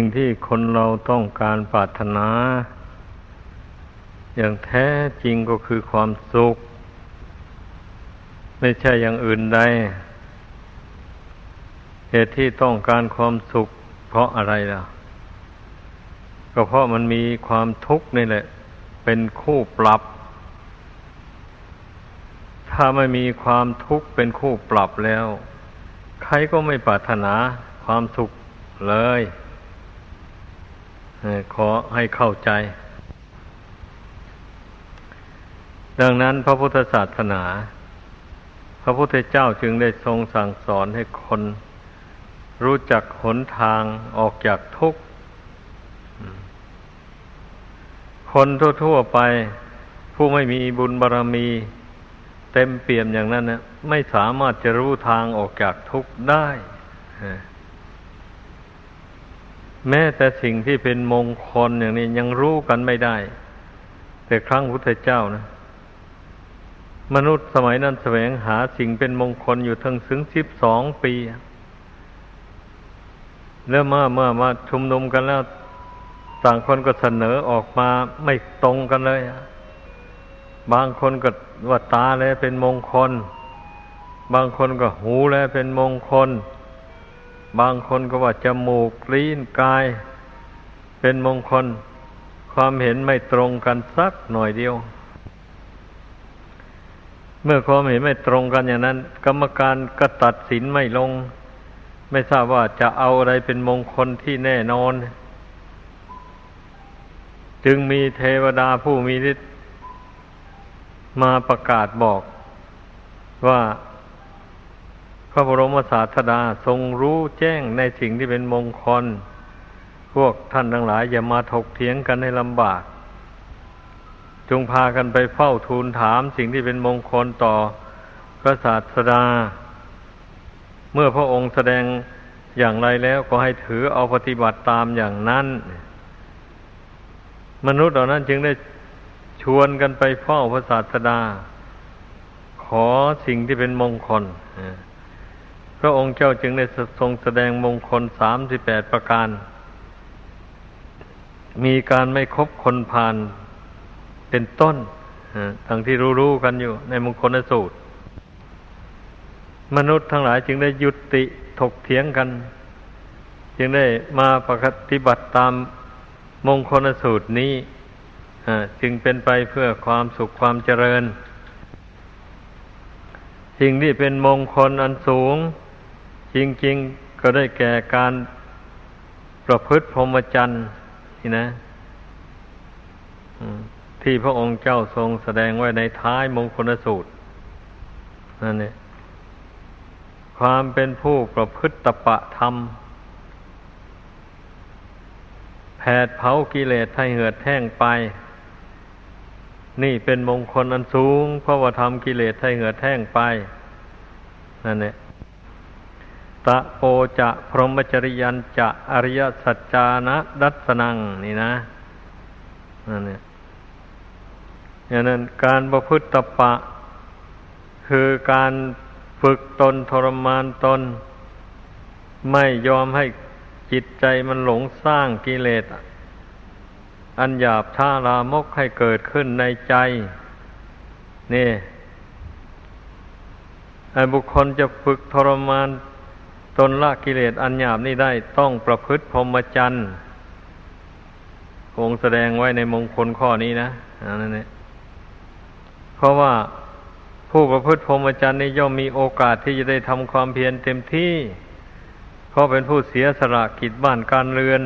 สิ่งที่คนเราต้องการปรารถนา อย่างแท้จริงก็คือความสุข ไม่ใช่อย่างอื่นใดเหตุที่ต้องการความสุข เพราะอะไรล่ะ ก็เพราะมันมีความทุกข์นี่แหละ เป็นคู่ปรับ ถ้าไม่มีความทุกข์เป็นคู่ปรับแล้ว ใครก็ไม่ปรารถนาความสุขเลย ขอให้เข้าใจ ดังนั้นพระพุทธศาสนา พระพุทธเจ้าจึงได้ทรงสั่งสอนให้คน รู้จักหนทางออกจากทุกข์ คนทั่วๆไปผู้ไม่มีบุญบารรมี เต็มเปี่ยมอย่างนั้นนะไม่สามารถจะรู้ทางออกจากทุกข์ได้ แม้แต่สิ่งที่เป็นมงคลอย่างนี้ยังรู้กันไม่ได้ แต่ครั้งพุทธเจ้านะ มนุษย์สมัยนั้นแสวงหาสิ่งเป็นมงคลอยู่ทั้งถึงสิบสองปี แล้วเมื่อเมื่อมาชุมนุมกันแล้ว ต่างคนก็เสนอออกมาไม่ตรงกันเลย บางคนก็ว่าตาแล้วเป็นมงคล บางคนก็หูแล้วเป็นมงคล บางคนก็ว่าจมูกลิ้นกาย เป็นมงคล ความเห็นไม่ตรงกันสักหน่อยเดียว เมื่อความเห็นไม่ตรงกันอย่างนั้น กรรมการก็ตัดสินไม่ลง ไม่ทราบว่าจะเอาอะไรเป็นมงคลที่แน่นอน จึงมีเทวดาผู้มีฤทธิ์มาประกาศบอกว่า พระบรมศาสดาทรงรู้แจ้งในสิ่งที่เป็นมงคล พวกท่านทั้งหลายอย่ามาถกเถียงกันให้ลำบาก จงพากันไปเฝ้าทูลถามสิ่งที่เป็นมงคลต่อพระศาสดา เมื่อพระองค์แสดงอย่างไรแล้วก็ให้ถือเอาปฏิบัติตามอย่างนั้น มนุษย์เหล่านั้นจึงได้ชวนกันไปเฝ้าพระศาสดา ขอสิ่งที่เป็นมงคล พระองค์เจ้าจึงได้ทรงแสดงมงคลสามสิบแปดประการ มีการไม่คบคนพานเป็นต้นทั้งที่รู้ๆกันอยู่ในมงคลสูตร มนุษย์ทั้งหลายจึงได้ยุติถกเถียงกัน จึงได้มาปฏิบัติตามมงคลสูตรนี้จึงเป็นไปเพื่อความสุขความเจริญ สิ่งที่เป็นมงคลอันสูง จริง ๆ ก็ได้แก่การประพฤติพรหมจรรย์นี่นะที่พระองค์เจ้าทรงแสดงไว้ในท้ายมงคลสูตรนั่นเนี่ยความเป็นผู้ประพฤติตปะธรรมแผดเผากิเลสให้เหือดแห้งไป นี่เป็นมงคลอันสูง เพราะว่าทำกิเลสให้เหือดแห้งไปนั่นเนี่ย ตะโปจะพรหมจริยันจะอริยสัจจานะดัสนังนี่นะนั่นเนี่ยอย่างนั้นการประพฤติตปะ คือการฝึกตนทรมานตน ไม่ยอมให้จิตใจมันหลงสร้างกิเลสอันหยาบท่าลามกให้เกิดขึ้นในใจ นี่ไอ้บุคคลจะฝึกทรมาน ตนละกิเลสอันหยาบนี่ได้ต้องประพฤติพรหมจรรย์คงแสดงไว้ในมงคลข้อนี้นะนั่นเองเพราะว่าผู้ประพฤติพรหมจรรย์นี่ย่อมมีโอกาสที่จะได้ทำความเพียรเต็มที่ เพราะเป็นผู้เสียสละกิจบ้านการเรือน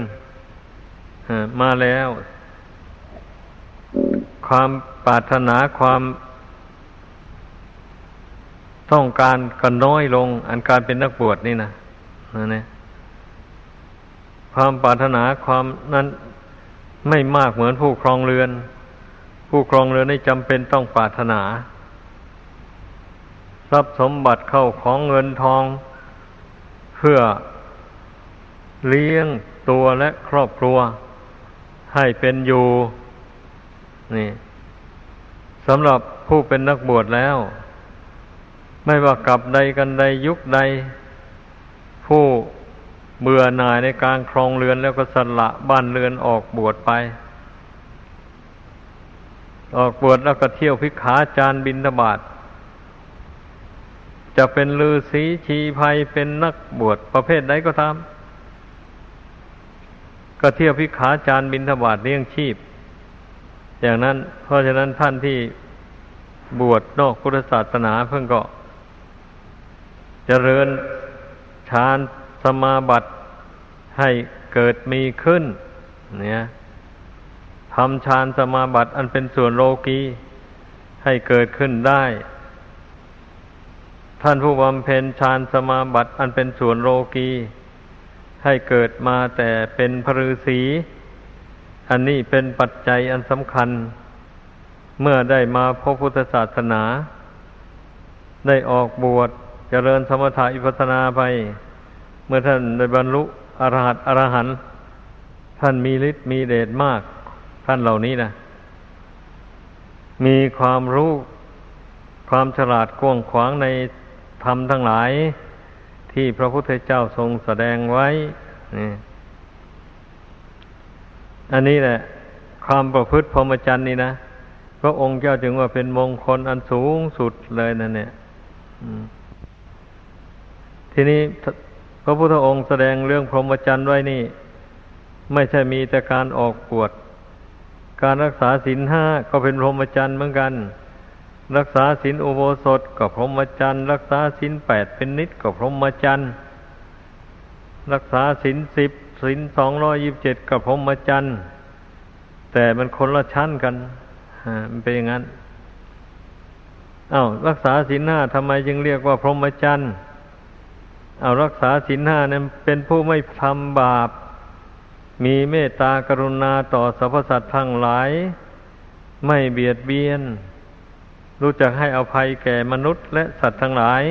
มาแล้ว ความปรารถนาความต้องการกันน้อยลง อันการเป็นนักบวชนี่นะ นั่นเองความปรารถนาความนั้นไม่มากเหมือนผู้ครองเรือน ผู้ครองเรือนนี่จำเป็นต้องปรารถนา ทรัพย์สมบัติเข้าของเงินทอง เพื่อเลี้ยงตัวและครอบครัว ให้เป็นอยู่นี่สำหรับผู้เป็นนักบวชแล้ว ไม่ว่ากับใดกันใดยุคใด ผู้เบื่อหน่ายในการครองเรือนแล้วก็สละบ้านเรือนออกบวชไป ออกบวชแล้วก็เที่ยวพิกขาจารบินทบาทจะเป็นลือสีชีภัยเป็นนักบวชประเภทใดก็ตามก็เที่ยวพิกขาจารบินทบาทเลี้ยงชีพ อย่างนั้น เพราะฉะนั้นท่านที่บวชนอกพุทธศาสนาเพิ่งก็จเจริญ ฌานสมาบัติให้เกิดมีขึ้น เนี่ยทำฌานสมาบัติอันเป็นส่วนโลกีให้เกิดขึ้นได้ ท่านผู้บำเพ็ญฌานสมาบัติอันเป็นส่วนโลกีให้เกิดมาแต่เป็นพฤษีอันนี้เป็นปัจจัยอันสำคัญ เมื่อได้มาพบพุทธศาสนา ได้ออกบวช เจริญสมถะอิปัสนาไป เมื่อท่านได้บรรลุอรหัตอรหันท่านมีฤทธิ์มีเดชมาก ท่านเหล่านี้นะมีความรู้ความฉลาดกว้างขวางในธรรมทั้งหลาย ที่พระพุทธเจ้าทรงแสดงไว้นี่อันนี้แหละ ความประพฤติพรหมจรรย์นี่นะพระองค์เจ้าจึงว่าเป็นมงคลอันสูงสุดเลยนั่นเนี่ย ทีนี้พระพุทธองค์แสดงเรื่องพรหมจรรย์ไว้นี่ ไม่ใช่มีแต่การออกปวดการรักษาศีลห้าก็เป็นพรหมจรรย์เหมือนกัน รักษาศีลอุโบสถก็พรหมจรรย์ รักษาศีลแปดเป็นนิดก็พรหมจรรย์รักษาศีลสิบศีลสองร้อยิบเจ็ดกับพรหมจรรย์แต่มันคนละชั้นกันมันเป็นอย่างนั้นอา้าวรักษาศีลห้าทำไมจึงเรียกว่าพรหมจรรย์ เอารักษาศีลห้าเนี่ยเป็นผู้ไม่ทำบาป มีเมตตากรุณาต่อสรรพสัตว์ทั้งหลาย ไม่เบียดเบียน รู้จักให้อภัยแก่มนุษย์และสัตว์ทั้งหลาย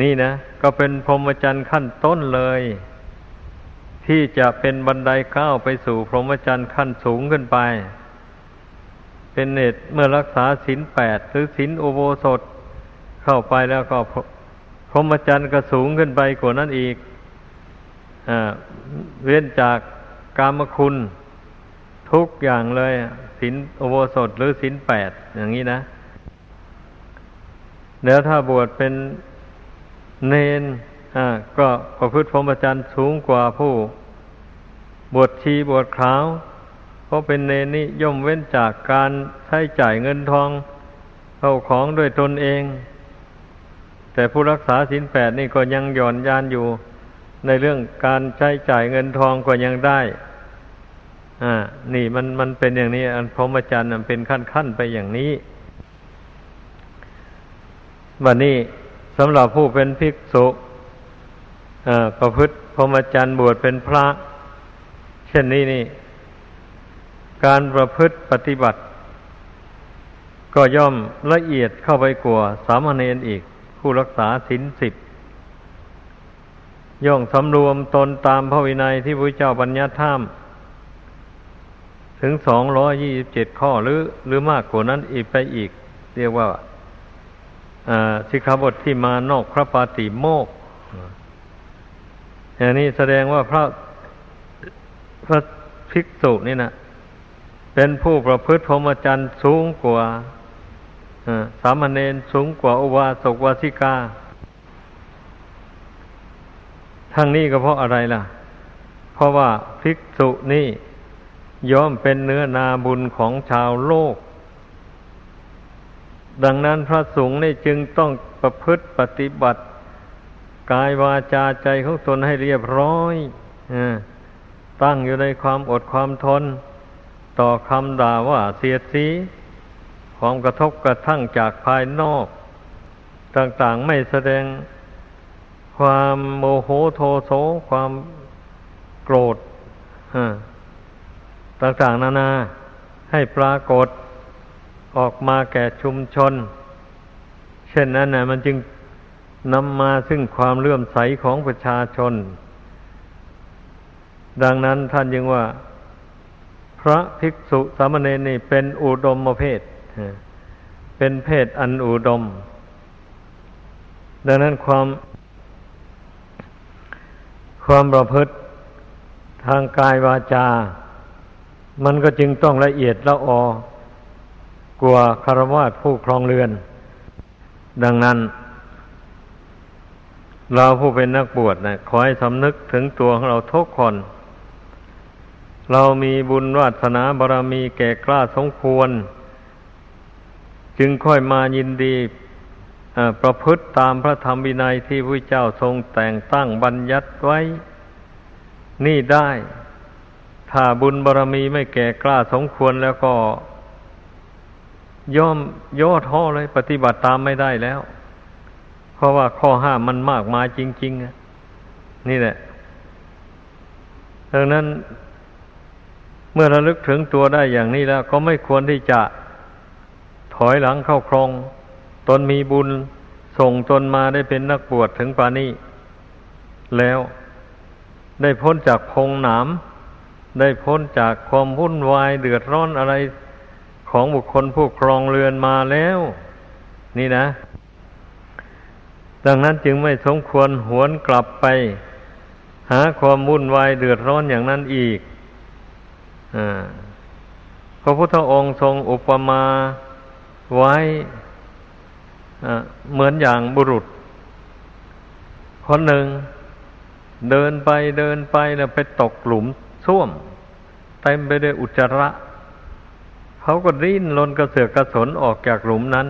นี่นะ ก็เป็นพรหมจรรย์ขั้นต้นเลย ที่จะเป็นบันไดก้าวไปสู่พรหมจรรย์ขั้นสูงขึ้นไป เป็นเนตเมื่อรักษาศีลแปดหรือศีลอุโบสถเข้าไปแล้วก็ พรหมจรรย์ก็สูงขึ้นไปกว่านั้นอีกอเว้นจากกามคุณ ทุกอย่างเลยศีลอุโบสถหรือศีลแปดอย่างนี้นะ แล้วถ้าบวชเป็นเนนก็ประพฤติพรหมจรรย์สูงกว่าผู้บวชชีบวชขาว เพราะเป็นเนนนี่ย่อมเว้นจากการใช้จ่ายเงินทองเข้าของด้วยตนเอง แต่ผู้รักษาศีลแปดนี่ก็ยังหย่อนยานอยู่ในเรื่องการใช้จ่ายเงินทองก็ยังได้ อ่า นี่มันมันเป็นอย่างนี้ อันพรหมจรรย์มันเป็นขั้นขั้นไปอย่างนี้วันนี้สำหรับผู้เป็นภิกษุประพฤติพรหมจรรย์บวชเป็นพระ เช่นนี้นี่ การประพฤติปฏิบัติ ก็ย่อมละเอียดเข้าไปกว่าสามเณรอีก ผู้รักษาศีลสิบย่องสำรวมตนตามพระวินัยที่พระเจ้าบัญญัติห้าม ถึงสองร้อยี่สิบเจ็ดข้อหรือ หรือมากกว่านั้นอีกไปอีก เรียกว่าสิกขาบทที่มานอกพระปาติโมกอย่างนี้แสดงว่าพระพระภิกษุนี่นะเป็นผู้ประพฤติพรหมจรรย์สูงกว่า สามเณรสูงกว่าอุบาสกวาสิกา ทั้งนี้ก็เพราะอะไรล่ะ เพราะว่าภิกษุนี่ย่อมเป็นเนื้อนาบุญของชาวโลก ดังนั้นพระสงฆ์นี่จึงต้องประพฤติปฏิบัติ กายวาจาใจของตนให้เรียบร้อยอตั้งอยู่ในความอดความทน ต่อคำด่าว่าเสียดสี ความกระทบกระทั่งจากภายนอก ต่างๆไม่แสดงความโมโหโทโสความโกรธต่างๆ นานาให้ปรากฏออกมาแก่ชุมชน เช่นนั้นนะมันจึงนำมาซึ่งความเลื่อมใสของประชาชน ดังนั้นท่านยังว่า พระภิกษุสามเณรนี่เป็นอุดมเพศ เป็นเพศอันอุดม ดังนั้นความ ความประพฤติทางกายวาจา มันก็จึงต้องละเอียดละออ กว่าคารวะผู้ครองเรือน ดังนั้น เราผู้เป็นนักบวชนะขอให้สำนึกถึงตัวของเราทุกคน เรามีบุญวาสนาบารมีแก่กล้าสมควร จึงค่อยมายินดีประพฤติตามพระธรรมวินัยที่พระเจ้าทรงแต่งตั้งบัญญัติไว้ นี่ได้ ถ้าบุญบารรมีไม่แก่กล้าสมควรแล้วก็ย่อมย่อท้อเลยปฏิบัติตามไม่ได้แล้ว เพราะว่าข้อห้ามมันมากมายจริงๆนี่แหละดังนั้นเมื่อระลึกถึงตัวได้อย่างนี้แล้ว ก็ไม่ควรที่จะ อยหลังเข้าครอง ตนมีบุญส่งตนมาได้เป็นนักบวชถึงปานี้ แล้วได้พ้นจากพงหนาม ได้พ้นจากความวุ่นวายเดือดร้อนอะไรของบุคคลผู้ครองเรือนมาแล้ว นี่นะ ดังนั้นจึงไม่สมควรหวนกลับไป หาความวุ่นวายเดือดร้อนอย่างนั้นอีกอพระพุทธองค์ทรงอุปมา ไว้เหมือนอย่างบุรุษ คนหนึ่ง เดินไปเดินไปแล้วไปตกหลุมส้วมเต็มไปด้วยอุจจาระ เขาก็ริ้นลนกระเสือกกระสนออกจากหลุมนั้น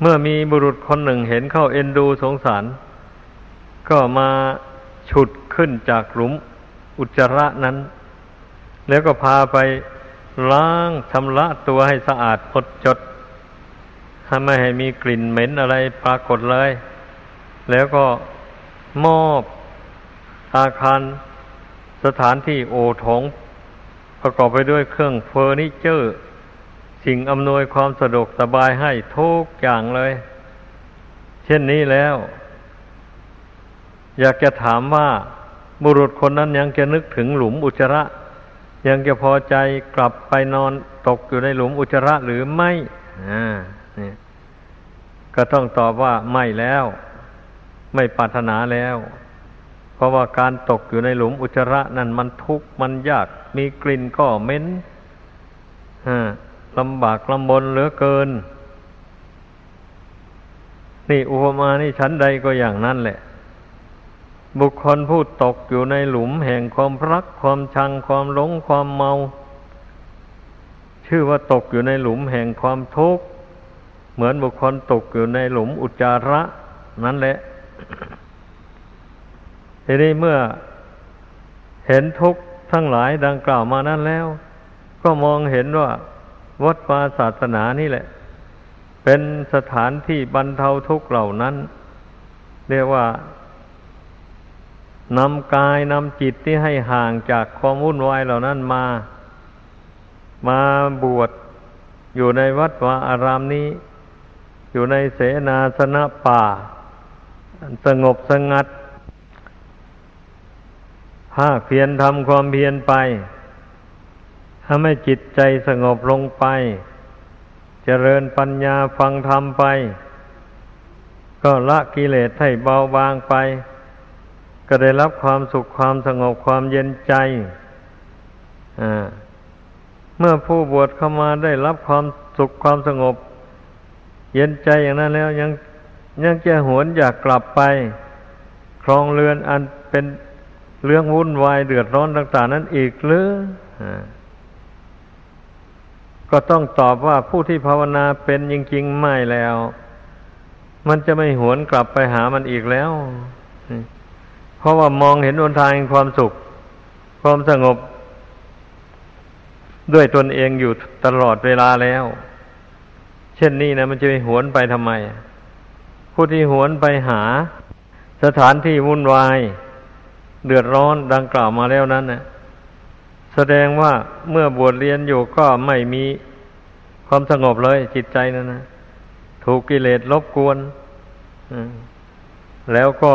เมื่อมีบุรุษคนหนึ่งเห็นเข้าเอ็นดูสงสาร ก็มาฉุดขึ้นจากหลุมอุจจาระนั้น แล้วก็พาไป ล้างชำระตัวให้สะอาดหมดจดถ้ไม่ให้มีกลิ่นเหม็นอะไรปรากฏเลย แล้วก็มอบอาคารสถานที่โอทงประกอบไปด้วยเครื่องเฟอร์นิเจอร์ สิ่งอำนวยความสะดวกสบายให้ทุกอย่างเลย เช่นนี้แล้ว อยากจะถามว่าบุรุษคนนั้นยังจะนึกถึงหลุมอุจจาระ ยังจะพอใจกลับไปนอนตกอยู่ในหลุมอุจจาระหรือไม่อ่านี่ก็ต้องตอบว่าไม่แล้ว ไม่ปรารถนาแล้ว เพราะว่าการตกอยู่ในหลุมอุจจาระนั่นมันทุกข์มันยาก มีกลิ่นก็เหม็นลำบากลำบนเหลือเกิน นี่อุปมานี่ชั้นใดก็อย่างนั้นแหละ บุคคลผู้ตกอยู่ในหลุมแห่งความรักความชังความหลงความเมา ชื่อว่าตกอยู่ในหลุมแห่งความทุกข์เหมือนบุคคลตกอยู่ในหลุมอุจจาระนั่นแหละทีนี้เมื่อเห็นทุกข์ทั้งหลายดังกล่าวมานั้นแล้ว ก็มองเห็นว่าวัดวาศาสนานี่แหละ เป็นสถานที่บรรเทาทุกข์เหล่านั้น เรียกว่า นำกายนำจิตที่ให้ห่างจากความวุ่นวายเหล่านั้นมา มาบวชอยู่ในวัดวาอารามนี้ อยู่ในเสนาสนะป่า สงบสงัดภาคเพียรทำความเพียรไปทำให้จิตใจสงบลงไป เจริญปัญญาฟังธรรมไป ก็ละกิเลสให้เบาบางไป ก็ได้รับความสุขความสงบความเย็นใจเมื่อผู้บวชเข้ามาได้รับความสุขความสงบ เย็นใจอย่างนั้นแล้วยังยังจะหวนอยากกลับไป ครองเรือนอันเป็นเรื่องวุ่นวายเดือดร้อนต่าง ๆ นั้นอีกหรือก็ต้องตอบว่าผู้ที่ภาวนาเป็นจริงๆไม่แล้ว มันจะไม่หวนกลับไปหามันอีกแล้ว ราะว่ามองเห็นวนทางความสุข ความสงบ ด้วยตนเองอยู่ตลอดเวลาแล้ว เช่นนี้นะมันจะไปหวนไปทำไม ผู้ที่หวนไปหา สถานที่วุ่นวาย เดือดร้อนดังกล่าวมาแล้วนั้นนะแสดงว่าเมื่อบวชเรียนอยู่ก็ไม่มีความสงบเลย จิตใจนั่นนะถูกกิเลสลบกวนแล้วก็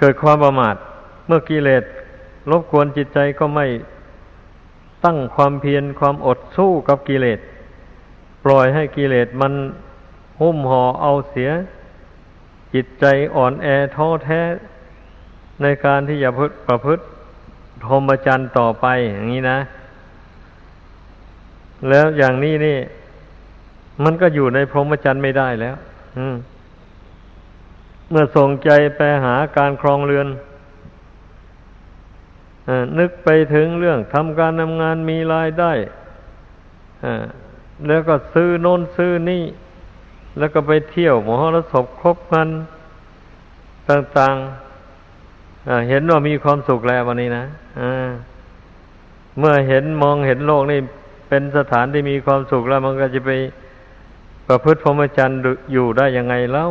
เกิดความประมาท เมื่อกิเลสลบกวนจิตใจก็ไม่ตั้งความเพียรความอดสู้กับกิเลส ปล่อยให้กิเลสมันหุ้มห่อเอาเสีย จิตใจอ่อนแอท้อแท้ ในการที่จะประพฤติพรหมจรรย์ต่อไปอย่างนี้นะ แล้วอย่างนี้นี่ มันก็อยู่ในพรหมจรรย์ไม่ได้แล้ว เมื่อส่งใจไปหาการครองเรือนอนึกไปถึงเรื่องทำการทำงานมีรายได้แล้วก็ซื้อโน้นซื้อนี่ แล้วก็ไปเที่ยวมหรสพคบกันต่างๆเห็นว่ามีความสุขแล้ววันนี้นะเมื่อเห็นมองเห็นโลกนี่เป็นสถานที่มีความสุขแล้ว มันก็จะไปประพฤติพรหมจรรย์อยู่ได้ยังไงเล่า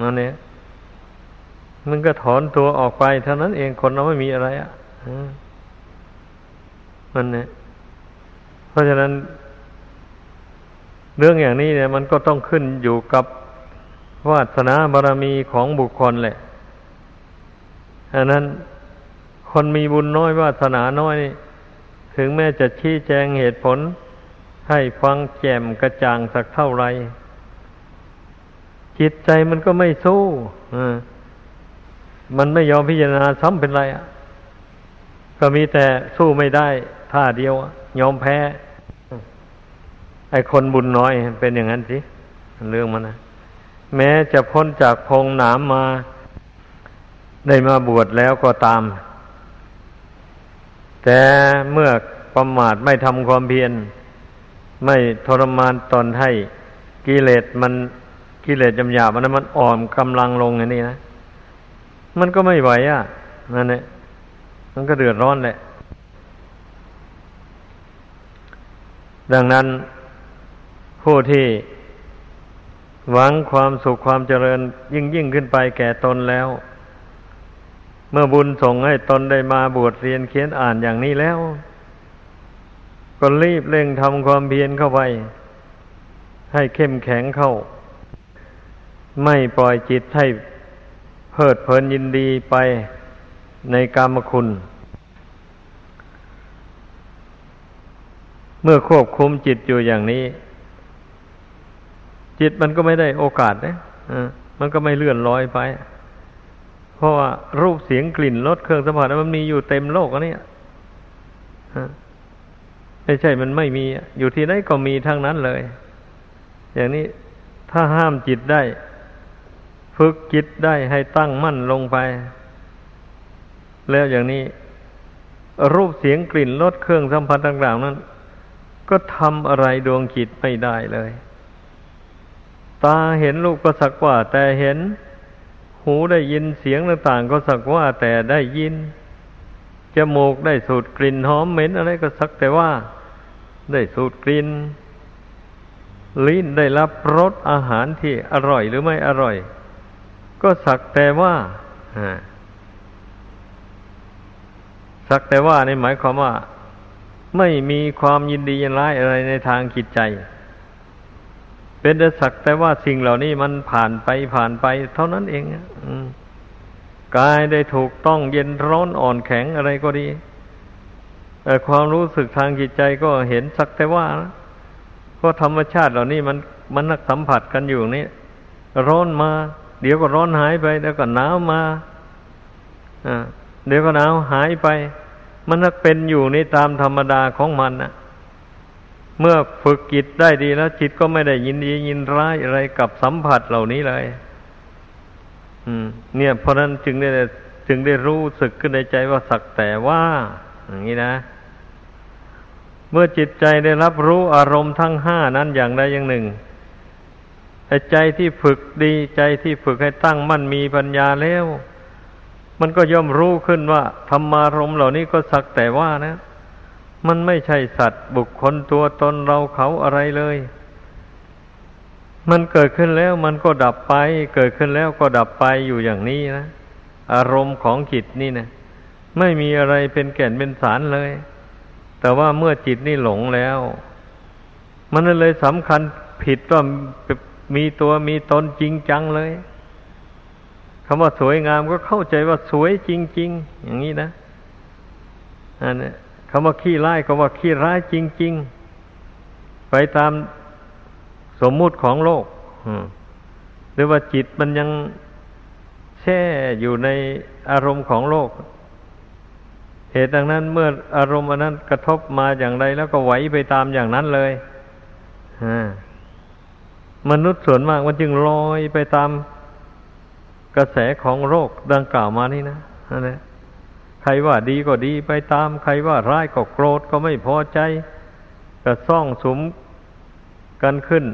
นั่นเนี่ย มันก็ถอนตัวออกไปเท่านั้นเองคนเราไม่มีอะไรอะมันเนี่ยเพราะฉะนั้น เรื่องอย่างนี้เนี่ย มันก็ต้องขึ้นอยู่กับวาสนาบารมีของบุคคลแหละอันนั้นคนมีบุญน้อยวาสนาน้อย ถึงแม้จะชี้แจงเหตุผล ให้ฟังแจ่มกระจ่างสักเท่าไร จิตใจมันก็ไม่สู้อ่า มันไม่ยอมพิจารณาซ้ำเป็นไรอะ ก็มีแต่สู้ไม่ได้ท่าเดียว ยอมแพ้ ไอ้คนบุญน้อยเป็นอย่างนั้นสิเรื่องมันนะแม้จะพ้นจากพงหนามมา ได้มาบวชแล้วก็ตาม แต่เมื่อประมาทไม่ทำความเพียร ไม่ทรมานตนให้กิเลสมันกิเลสจำหยาบมันมันอ่อนกำลังลงอย่างนี้นะ มันก็ไม่ไหวอะนั่นแหละมันก็เดือดร้อนแหละ ดังนั้นผู้ที่หวังความสุขความเจริญยิ่งยิ่งขึ้นไปแก่ตนแล้ว เมื่อบุญส่งให้ตนได้มาบวชเรียนเขียนอ่านอย่างนี้แล้ว ก็รีบเร่งทำความเพียรเข้าไป ให้เข้มแข็งเข้า ไม่ปล่อยจิตให้ เพลิดเพลินยินดีไปในกามคุณ เมื่อควบคุมจิตอยู่อย่างนี้ จิตมันก็ไม่ได้โอกาสนะมันก็ไม่เลื่อนลอยไป เพราะว่ารูปเสียงกลิ่นรสเครื่องสัมผัสมันมีอยู่เต็มโลกอันนี้ไม่ใช่มันไม่มี อยู่ที่ไหนก็มีทั้งนั้นเลย อย่างนี้ถ้าห้ามจิตได้ ฝึกจิตได้ให้ตั้งมั่นลงไป แล้วอย่างนี้ รูปเสียงกลิ่นรสเครื่องสัมผัสต่างๆนั้น ก็ทำอะไรดวงจิตไม่ได้เลย ตาเห็นรูปก็สักว่า แต่เห็น หูได้ยินเสียงต่างๆ ก็สักว่า แต่ได้ยินจมูกได้สูดกลิ่นหอมเหม็นอะไรก็สักแต่ว่า ได้สูดกลิ่นลิ้นได้รับรสอาหารที่อร่อยหรือไม่อร่อย ก็สักแต่ว่าสักแต่ว่าในหมายความว่า ไม่มีความยินดียินร้ายอะไรในทางจิตใจ เป็นแต่สักแต่ว่าสิ่งเหล่านี้มันผ่านไปผ่านไปเท่านั้นเองกายได้ถูกต้องเย็นร้อนอ่อนแข็งอะไรก็ดีแต่ความรู้สึกทางจิตใจก็เห็นสักแต่ว่าก็ธรรมชาติเหล่านี้มันมันนักสัมผัสกันอยู่นี่ร้อนมา เดี๋ยวก็ร้อนหายไปเดี๋ยวก็หนาวมาเดี๋ยวก็หนาวหายไป มันเป็นอยู่ในตามธรรมดาของมันนะเมื่อฝึกจิตได้ดีแล้ว จิตก็ไม่ได้ยินดียินร้ายอะไรกับสัมผัสเหล่านี้เลย อืม เนี่ย เพราะนั้นจึงได้จึงได้รู้สึกขึ้นในใจว่าสักแต่ว่า อย่างนี้นะ เมื่อจิตใจได้รับรู้อารมณ์ทั้งห้านั้นอย่างใดอย่างหนึ่ง ใจที่ฝึกดีใจที่ฝึกให้ตั้งมั่นมีปัญญาแล้ว มันก็ย่อมรู้ขึ้นว่าธรรมารมเหล่านี้ก็สักแต่ว่านะ มันไม่ใช่สัตว์บุคคลตัวตนเราเขาอะไรเลย มันเกิดขึ้นแล้วมันก็ดับไป เกิดขึ้นแล้วก็ดับไปอยู่อย่างนี้นะอารมณ์ของจิตนี่นะไม่มีอะไรเป็นแก่นเป็นสารเลย แต่ว่าเมื่อจิตนี่หลงแล้ว มันเลยสำคัญผิดว่า มีตัวมีตนจริงจังเลยคำว่าสวยงามก็เข้าใจว่าสวยจริง ๆ อย่างนี้นะอันนี้คำว่าขี้ร้ายก็ว่าขี้ร้ายจริง ๆ ไปตามสมมุติของโลกหรือว่าจิตมันยังแช่อยู่ในอารมณ์ของโลก เหตุดังนั้นเมื่ออารมณ์อันนั้นกระทบมาอย่างไรแล้วก็ไหวไปตามอย่างนั้นเลย มนุษย์ส่วนมากมันจึงลอยไปตามกระแสของโรคดังกล่าวมานี่นะนั่นแหละใครว่าดีก็ดีไปตาม ใครว่าร้ายก็โกรธก็ไม่พอใจก็ซ่องสมกันขึ้น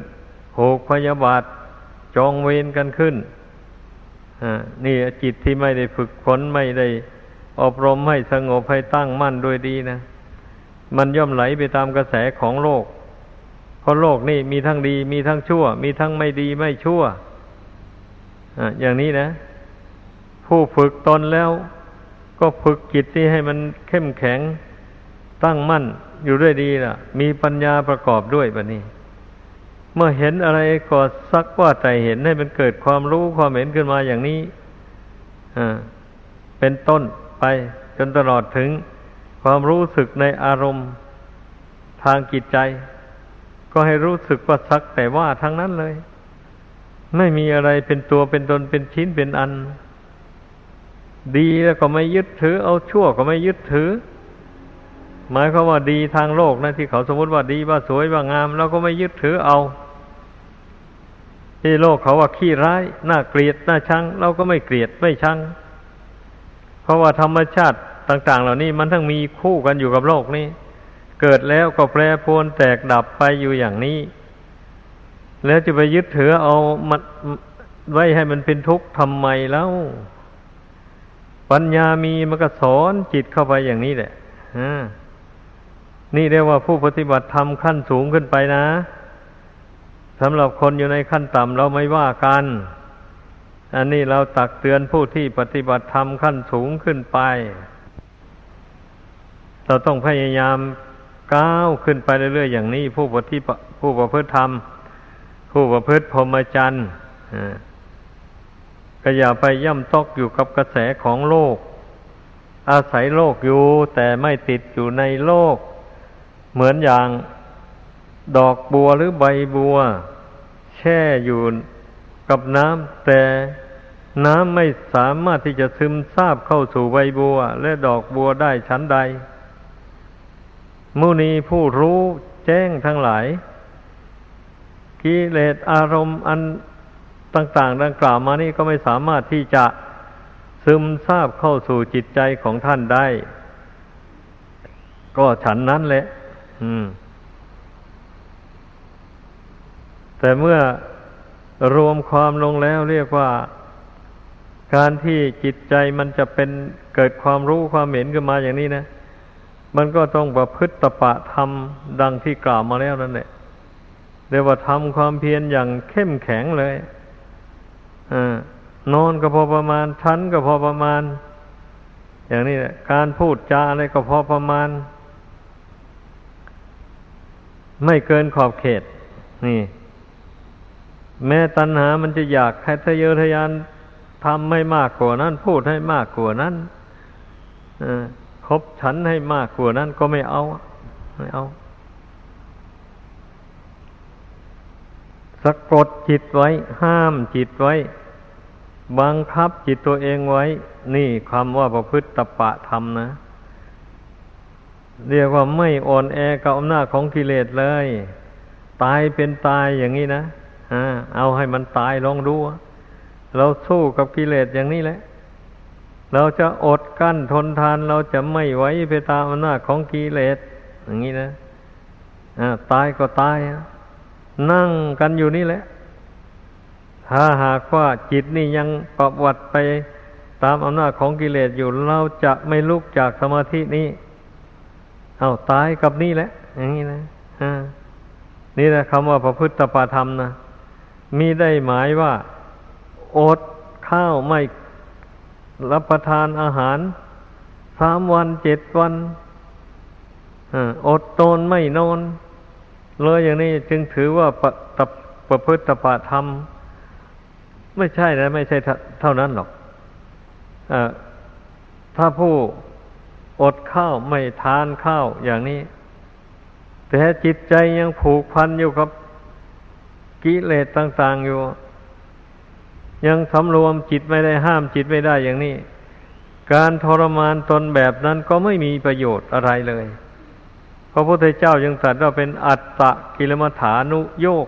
โหกพยาบาท จองเวรกันขึ้นนี่จิตที่ไม่ได้ฝึกฝนไม่ได้ อบรมให้สงบให้ตั้งมั่นโดยดีนะ มันย่อมไหลไปตามกระแสของโลก เพราะโลกนี่มีทั้งดีมีทั้งชั่ว มีทั้งไม่ดีไม่ชั่วอย่างนี้นะ ผู้ฝึกตนแล้ว ก็ฝึกจิตที่ให้มันเข้มแข็งตั้งมั่นอยู่ด้วยดีล่ะ มีปัญญาประกอบด้วยแบบนี้ เมื่อเห็นอะไรก็สักว่าใจเห็นให้มันเกิดความรู้ความเห็นขึ้นมาอย่างนี้อ่าเป็นต้นไปจนตลอดถึงความรู้สึกในอารมณ์ทางจิตใจ ก็ให้รู้สึกว่าสักแต่ว่าทั้งนั้นเลย ไม่มีอะไรเป็นตัวเป็นตนเป็นชิ้นเป็นอัน ดีแล้วก็ไม่ยึดถือ เอาชั่วก็ไม่ยึดถือ หมายความว่าดีทางโลกนะที่เขาสมมติว่าดีว่าสวยว่างามเราก็ไม่ยึดถือเอา ที่โลกเขาว่าขี้ร้ายน่าเกลียดน่าชังเราก็ไม่เกลียดไม่ชังเพราะว่าธรรมชาติต่าง ๆ เหล่านี้มันทั้งมีคู่กันอยู่กับโลกนี้ เกิดแล้วก็แปรปรวนแตกดับไปอยู่อย่างนี้ แล้วจะไปยึดถือเอามันไว้ให้มันเป็นทุกข์ทำไมแล้ว ปัญญามีมันก็สอนจิตเข้าไปอย่างนี้แหละนี่เรียกว่าผู้ปฏิบัติธรรมขั้นสูงขึ้นไปนะสำหรับคนอยู่ในขั้นต่ำเราไม่ว่ากัน อันนี้เราตักเตือนผู้ที่ปฏิบัติธรรมขั้นสูงขึ้นไป เราต้องพยายาม ก้าวขึ้นไปเรื่อยๆอย่างนี้ ผู้ปฏิผู้ประพฤติธรรม ผู้ประพฤติพรหมจรรย์ก็อย่าไปย่ำตกอยู่กับกระแสของโลก อาศัยโลกอยู่แต่ไม่ติดอยู่ในโลก เหมือนอย่างดอกบัวหรือใบบัว แช่อยู่กับน้ำแต่น้ำไม่สามารถที่จะซึมซาบเข้าสู่ใบบัว และดอกบัวได้ชั้นใด มุนีผู้รู้แจ้งทั้งหลาย กิเลสอารมณ์อันต่าง ๆ ดังกล่าวมานี่ก็ไม่สามารถที่จะซึมซาบเข้าสู่จิตใจของท่านได้ ก็ฉันนั้นแหละแต่เมื่อรวมความลงแล้วเรียกว่า การที่จิตใจมันจะเป็นเกิดความรู้ความเห็นขึ้นมาอย่างนี้นะ มันก็ต้องประพฤติตปะธรรมดังที่กล่าวมาแล้วนั่นแหละเรียกว่าทำความเพียรอย่างเข้มแข็งเลยอนอนก็พอประมาณชั้นก็พอประมาณ อย่างนี้แหละการพูดจาอะไรก็พอประมาณ ไม่เกินขอบเขต นี่ แม้ตัณหามันจะอยากให้ทะเยอทะยานทำไม่มากกว่านั้น พูดให้มากกว่านั้นค บฉันให้มากกว่านั้นก็ไม่เอา ไม่เอาสะกดจิตไว้ ห้ามจิตไว้ บังคับจิตตัวเองไว้ นี่คำว่าประพฤติตปะธรรมนะ เรียกว่าไม่อ่อนแอกับอำนาจของกิเลสเลย ตายเป็นตายอย่างนี้นะเอาให้มันตายลองดู เราสู้กับกิเลสอย่างนี้แหละ เราจะอดกั้นทนทานเราจะไม่ไว้ไปตามอำนาจของกิเลสอย่างนี้นะตายก็ตายนั่งกันอยู่นี่แหละ ถ้าหากว่าจิตนี่ยังประวัติไปตามอำนาจของกิเลสอยู่เราจะไม่ลุกจากสมาธินี้ เอาตายกับนี่แหละ อย่างนี้นะนี่แหละคำว่าพระพุทธปาธรรมนะมีได้หมายว่า อดข้าวไม่ รับประทานอาหารสามวันเจ็ดวันอดตนไม่นอน เลยอย่างนี้จึงถือว่าปตประพฤติปธรรม ไม่ใช่นะไม่ใช่เท่านั้นหรอกอถ้าผู้อดข้าวไม่ทานข้าวอย่างนี้ แต่จิตใจยังผูกพันอยู่กับกิเลสต่าง ๆอยู่ ยังสำรวมจิตไม่ได้ห้ามจิตไม่ได้อย่างนี้ การทรมานตนแบบนั้นก็ไม่มีประโยชน์อะไรเลย พระพุทธเจ้ายังตรัสว่าเป็นอัตตะกิลมัฐานุโยก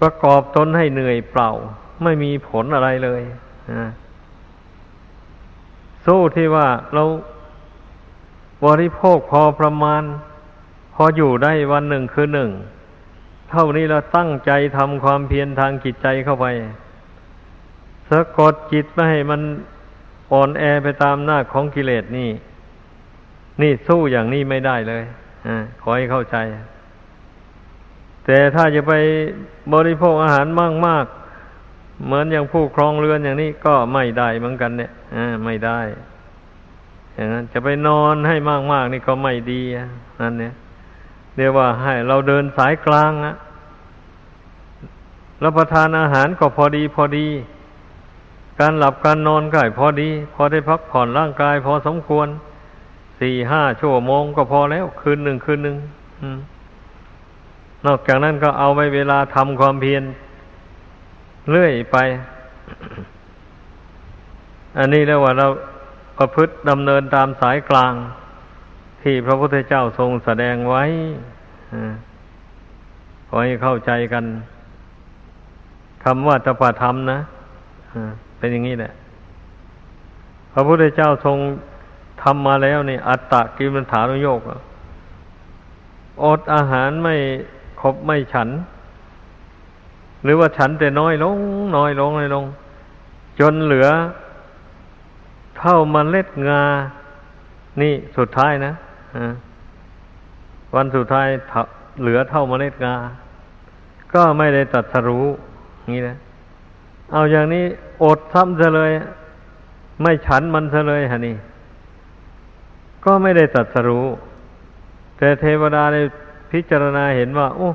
ประกอบตนให้เหนื่อยเปล่า ไม่มีผลอะไรเลยสู้ที่ว่าเราบริโภคพอประมาณ พออยู่ได้วันหนึ่งคือหนึ่ง เท่านี้เราตั้งใจทำความเพียรทางจิตใจเข้าไปสะกดจิตไม่ให้มันอ่อนแอไปตามหน้าของกิเลสนี่ นี่สู้อย่างนี้ไม่ได้เลยอขอให้เข้าใจ แต่ถ้าจะไปบริโภคอาหารมากมากเหมือนอย่างผู้ครองเรือนอย่างนี้ก็ไม่ได้เหมือนกันเนี่ยอไม่ได้อย่างนั้นจะไปนอนให้มากๆนี่ก็ไม่ดีนั่นเนี่ยเรียกว่าให้เราเดินสายกลางอะ รับประทานอาหารก็พอดีพอดี การหลับการนอนก็พอดี พอได้พักผ่อนร่างกาย พอสมควรสี่ห้าชั่วโมงก็พอแล้ว คืนหนึ่งคืนหนึ่งนอกจากนั้นก็เอาไปเวลาทำความเพียรเรื่อยไป อันนี้เรียกว่าเราประพฤติดำเนินตามสายกลาง ที่พระพุทธเจ้าทรงแสดงไว้ขอให้เข้าใจกัน คำว่าตปาธรรมนะเป็นอย่างนี้แหละ พระพุทธเจ้าทรงทำมาแล้วนี่อัตตะกิมันฐานุโยกอดอาหารไม่ครบไม่ฉัน หรือว่าฉันแต่น้อยลง น้อยลงน้อยลง จนเหลือ เท่ามันเล็ดงา นี่สุดท้ายนะวันสุดท้ายเหลือเท่ามาเล็ดงา ก็ไม่ได้ตัดสรู้ นี่นะ เอาอย่างนี้อดซ้ำซะเลย ไม่ฉันมันซะเลยฮะนี่ ก็ไม่ได้ตัดสรู้ แต่เทวดาในพิจารณาเห็นว่า โอ้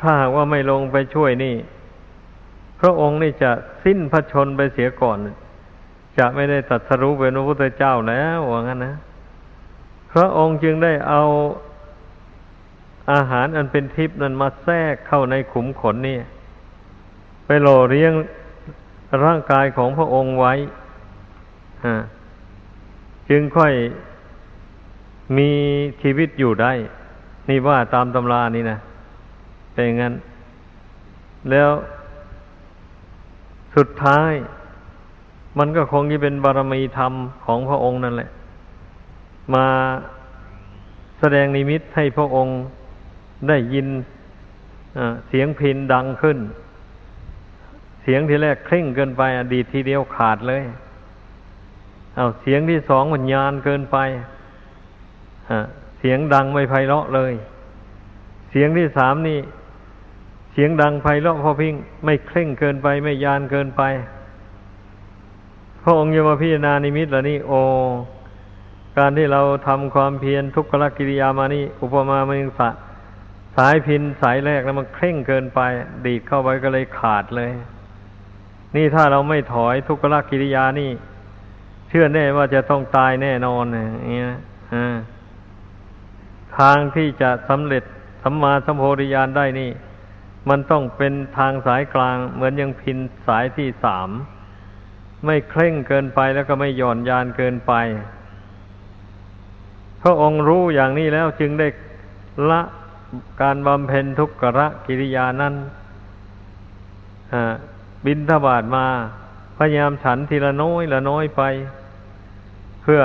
ถ้าหากว่าไม่ลงไปช่วยนี่ พระองค์นี่จะสิ้นพระชนไปเสียก่อน จะไม่ได้ตัดสรู้เป็นพระพุทธเจ้าแล้วว่างั้นนะ พระองค์จึงได้เอาอาหารอันเป็นทิพย์นั้นมาแทรกเข้าในขุมขนนี่ ไปหล่อเลี้ยงร่างกายของพระองค์ไว้จึงค่อยมีชีวิตอยู่ได้ นี่ว่าตามตำรานี่นะเป็นงั้น แล้วสุดท้าย มันก็คงจะเป็นบารมีธรรมของพระองค์นั่นแหละ มาแสดงนิมิตให้พระองค์ได้ยินเสียงพินดังขึ้น เสียงที่แรกเคร่งเกินไปอดีตทีเดียวขาดเลย เอาเสียงที่สองมันยานเกินไปเสียงดังไม่ไพเราะเลย เสียงที่สามนี่ เสียงดังไพเราะพอพิงไม่เคร่งเกินไป ไม่ยานเกินไปพระองค์ยมพิจารณานิมิตแล้วนี่โอ การที่เราทำความเพียรทุกขลกิริยามานี่ อุปมาเมืองสะสายพินสายแรกแล้วมันเคร่งเกินไป ดีดเข้าไปก็เลยขาดเลย นี่ถ้าเราไม่ถอยทุกขลกิริยานี่ เชื่อแน่ว่าจะต้องตายแน่นอนอย่างเงี้ยทางที่จะสำเร็จสัมมาสัมโพธิญาณได้นี่ มันต้องเป็นทางสายกลาง เหมือนยังพินสายที่สาม ไม่เคร่งเกินไปแล้วก็ไม่หย่อนยานเกินไป พระองค์รู้อย่างนี้แล้วจึงได้ละการบำเพ็ญทุกขะกิริยานั้น บินทบาทมา พยายามฉันทีละน้อยละน้อยไป เพื่อ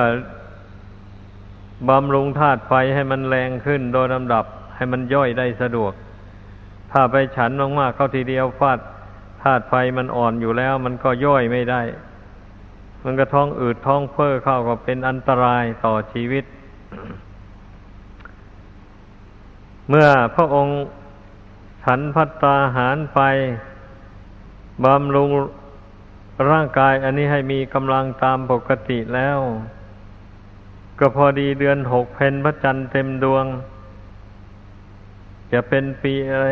บำรุงธาตุไฟให้มันแรงขึ้นโดยลำดับให้มันย่อยได้สะดวก ถ้าไปฉันมากๆเข้าทีเดียวฟาดธาตุไฟมันอ่อนอยู่แล้ว มันก็ย่อยไม่ได้ มันก็ท้องอืดท้องเฟ้อเข้าก็เป็นอันตรายต่อชีวิต เมื่อพระองค์ฉันพัตตาหารไป บำรุงร่างกายอันนี้ให้มีกำลังตามปกติแล้ว ก็พอดีเดือนหกเพนพระจันทร์เต็มดวง จะเป็นปีอะไร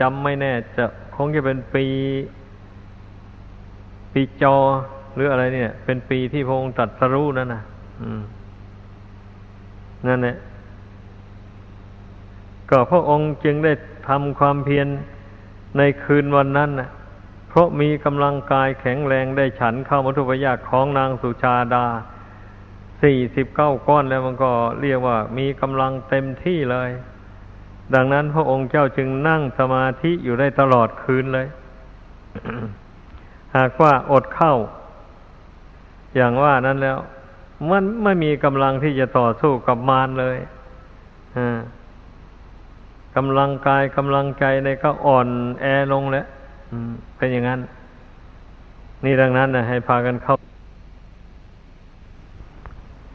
จำไม่แน่ จะคงจะเป็นปี ปีจอหรืออะไรเนี่ย เป็นปีที่พระองค์ตัดสรู้นั่นนะนั่นแหละก็พระองค์จึงได้ทำความเพียรในคืนวันนั้นนะ เพราะมีกำลังกายแข็งแรงได้ฉันเข้ามัทุปยาตของนางสุชาดาสี่สิบเก้าก้อนแล้วมันก็เรียกว่ามีกำลังเต็มที่เลย ดังนั้นพระองค์เจ้าจึงนั่งสมาธิอยู่ได้ตลอดคืนเลย หากว่าอดเข้า อย่างว่านั้นแล้ว มันไม่มีกำลังที่จะต่อสู้กับมารเลยกำลังกายกำลังใจในก็อ่อนแอลงแล้ว เป็นอย่างนั้น นี่ดังนั้นนะให้พากันเข้า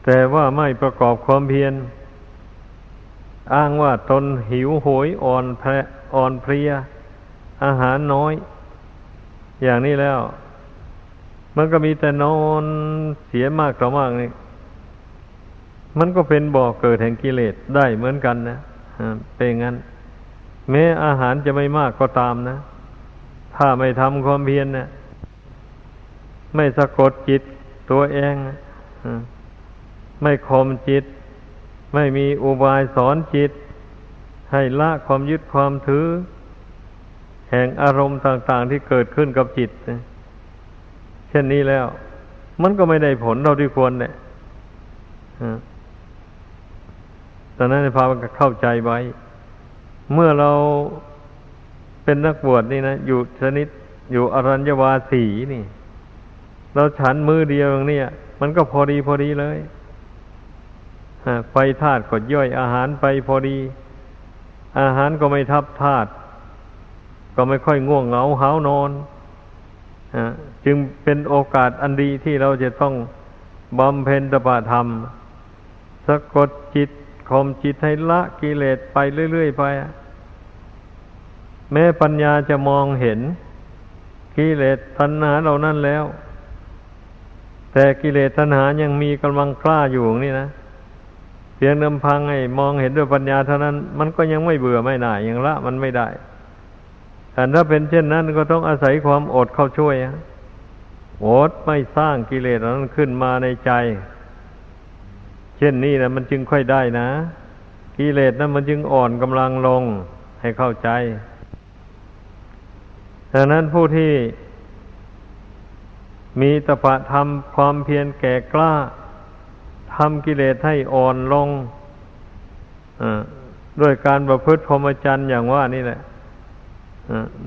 แต่ว่าไม่ประกอบความเพียร อ้างว่าตนหิวโหยอ่อนแพอ่อนเพลีย อาหารน้อย อย่างนี้แล้ว มันก็มีแต่นอนเสียมากต่อมากนี่มันก็เป็นบ่อกเกิดแห่งกิเลสได้เหมือนกันนะเป็นงั้น แม้อาหารจะไม่มากก็ตามนะ ถ้าไม่ทำความเพียรเนี่ยไม่สะกดจิตตัวเองไม่คมจิต ไม่มีอุบายสอนจิต ให้ละความยึดความถือ แห่งอารมณ์ต่าง ๆ ที่เกิดขึ้นกับจิตเช่นนี้แล้ว มันก็ไม่ได้ผลเราที่ควรเนี่ยตอนนั้นพาเข้าใจไว้ เมื่อเรา เป็นนักบวชนี่นะอยู่ชนิดอยู่อรัญญวาสีนี่ เราฉันมือเดียวอย่างนี้มันก็พอดีพอดีเลยไฟธาตุก็ย่อยอาหารไปพอดี อาหารก็ไม่ทับธาตุก็ไม่ค่อยง่วงเหงาหานอนจึงเป็นโอกาสอันดีที่เราจะต้องบำเพ็ญตบะธรรม สะกดจิตข่มจิตให้ละกิเลสไปเรื่อยๆไป แม้ปัญญาจะมองเห็นกิเลสตัณหาเหล่านั้นแล้ว แต่กิเลสตัณหายังมีกำลังกล้าอยู่นี่นะเพียงนำพังไอ้มองเห็นด้วยปัญญาเท่านั้น มันก็ยังไม่เบื่อไม่หน่ายยังละมันไม่ได้แต่ถ้าเป็นเช่นนั้นก็ต้องอาศัยความอดเข้าช่วยอดไม่สร้างกิเลสนั้นขึ้นมาในใจ เช่นนี้นะมันจึงค่อยได้นะ กิเลสนั้นมันจึงอ่อนกำลังลงให้เข้าใจ ดังนั้นผู้ที่มีตปะทำความเพียรแก่กล้าทำกิเลสให้อ่อนลงด้วยการประพฤติพรหมจรรย์อย่างว่านี่แหละ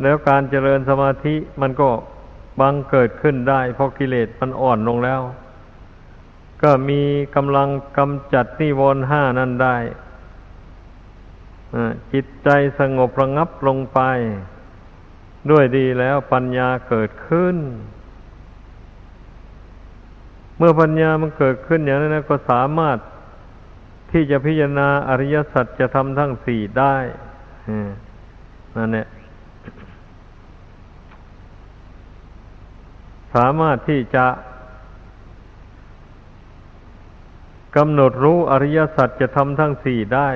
แล้วการเจริญสมาธิมันก็บังเกิดขึ้นได้ เพราะกิเลสมันอ่อนลงแล้ว ก็มีกำลังกำจัดนิวรณ์ห้านั่นได้จิตใจสงบระงับลงไป ด้วยดีแล้วปัญญาเกิดขึ้น เมื่อปัญญามันเกิดขึ้นอย่างนั้นก็สามารถที่จะพิจารณาอริยสัจจะทำทั้งสี่ได้นั่นเนี่ยสามารถที่จะกำหนดรู้อริยสัจจะทำทั้งสี่ได้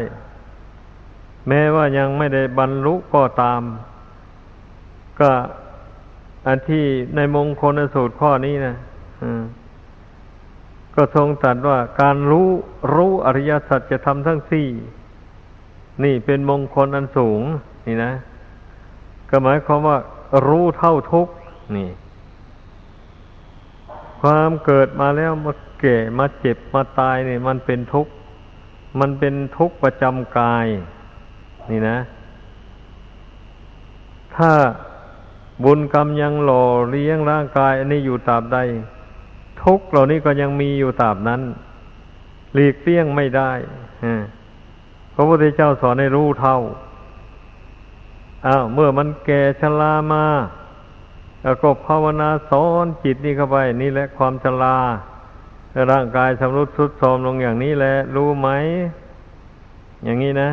แม้ว่ายังไม่ได้บรรลุก็ตาม ก็อันที่ในมงคลสูตรข้อนี้นะก็ทรงตรัสว่าการรู้รู้อริยสัจจะทำทั้งสี่ นี่เป็นมงคลอันสูง นี่นะ ก็หมายความว่า รู้เท่าทุกนี่ ความเกิดมาแล้วมาแก่มาเจ็บมาตายนี่มันเป็นทุกข์มันเป็นทุกข์ประจำกาย นี่นะ ถ้า บุญกรรมยังหล่อเลี้ยงร่างกาย อันนี้อยู่ตราบใด ทุกเหล่านี้ก็ยังมีอยู่ตราบนั้น หลีกเลี่ยงไม่ได้พระพุทธเจ้าสอนให้รู้เท่าอ้าวเมื่อมันแก่ชรามาแล้วก็ภาวนาสอนจิตนี่เข้าไป นี่แหละความชราร่างกายสำรุดสุดโทรมลงอย่างนี้แหละ รู้ไหม อย่างนี้นะ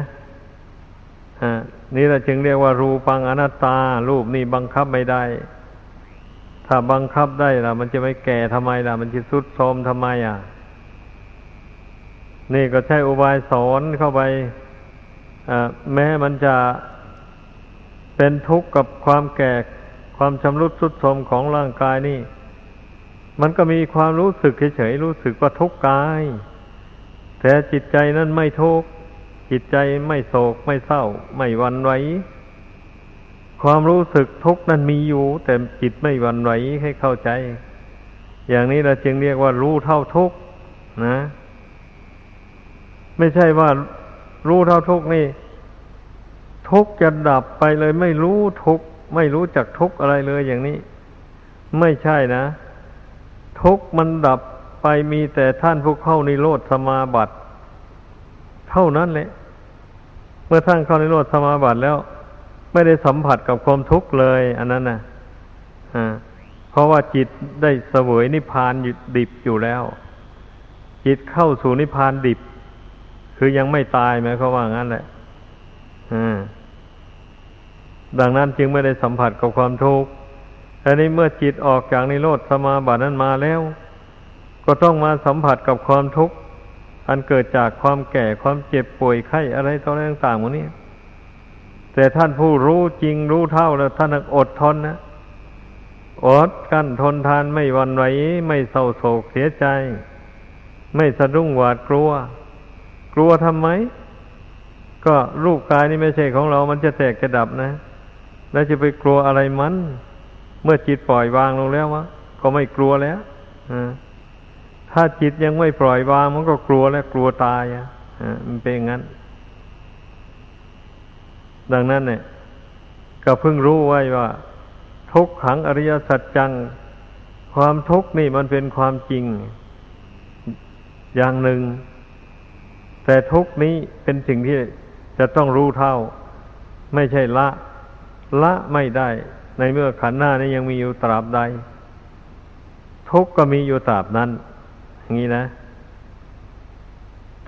นี่เราจึงเรียกว่า รูปังอนัตตา รูปนี่บังคับไม่ได้ ถ้าบังคับได้ล่ะ มันจะไม่แก่ทำไมล่ะ มันจะสุดโทมทำไมอะ นี่ก็ใช้อุบายสอนเข้าไปแม้มันจะเป็นทุกข์กับความแก่ความชำรุดสุดโทมของร่างกายนี่ มันก็มีความรู้สึกเฉยๆรู้สึกว่าทุกข์กาย แต่จิตใจนั้นไม่ทุกข์ จิตใจไม่โศกไม่เศร้า ไม่วันไหวความรู้สึกทุกข์นั้นมีอยู่ แต่จิตไม่วันไหวให้เข้าใจ อย่างนี้เราจึงเรียกว่ารู้เท่าทุกข์นะ ไม่ใช่ว่ารู้เท่าทุกข์นี่ ทุกข์จะดับไปเลยไม่รู้ทุกข์ไม่รู้จักทุกข์อะไรเลยอย่างนี้ ไม่ใช่นะ ทุกข์มันดับไปมีแต่ท่านผู้เข้าในโลดสมาบัติ เท่านั้นแหละ เมื่อท่านเข้าในโลดสมาบัติแล้ว ไม่ได้สัมผัสกับความทุกข์เลย อันนั้นนะอ่าเพราะว่าจิตได้เสวยนิพพานดิบอยู่แล้ว จิตเข้าสู่นิพพานดิบ คือยังไม่ตายไหมเขาว่างั้นแหละอ่าดังนั้นจึงไม่ได้สัมผัสกับความทุกข์แต่นี้เมื่อจิตออกจากนิโรธสมาบัตินั้นมาแล้ว ก็ต้องมาสัมผัสกับความทุกข์ อันเกิดจากความแก่ความเจ็บป่วยไข้อะไรต่ออะไรต่างๆหมดนี้ แต่ท่านผู้รู้จริงรู้เท่าแล้วท่านอดทนนะอดกั้นทนทานไม่วันไหวไม่เศร้าโศกเสียใจ ไม่สะดุ้งหวาดกลัว กลัวทำไม ก็รูปกายนี่ไม่ใช่ของเรา มันจะแตกจะดับนะ แล้วจะไปกลัวอะไรมัน เมื่อจิตปล่อยวางลงแล้ววะก็ไม่กลัวแล้วอ่า ถ้าจิตยังไม่ปล่อยวางมันก็กลัวแล้วกลัวตายอะมันเป็นอย่างนั้น ดังนั้นเนี่ย ก็เพิ่งรู้ไว้ว่า ทุกขังอริยสัจจัง ความทุกข์นี่มันเป็นความจริง อย่างหนึ่ง แต่ทุกนี้เป็นสิ่งที่จะต้องรู้เท่า ไม่ใช่ละ ละไม่ได้ ในเมื่อขันหน้านี้ยังมีอยู่ตราบใด ทุกข์ก็มีอยู่ตราบนั้น งี้นะ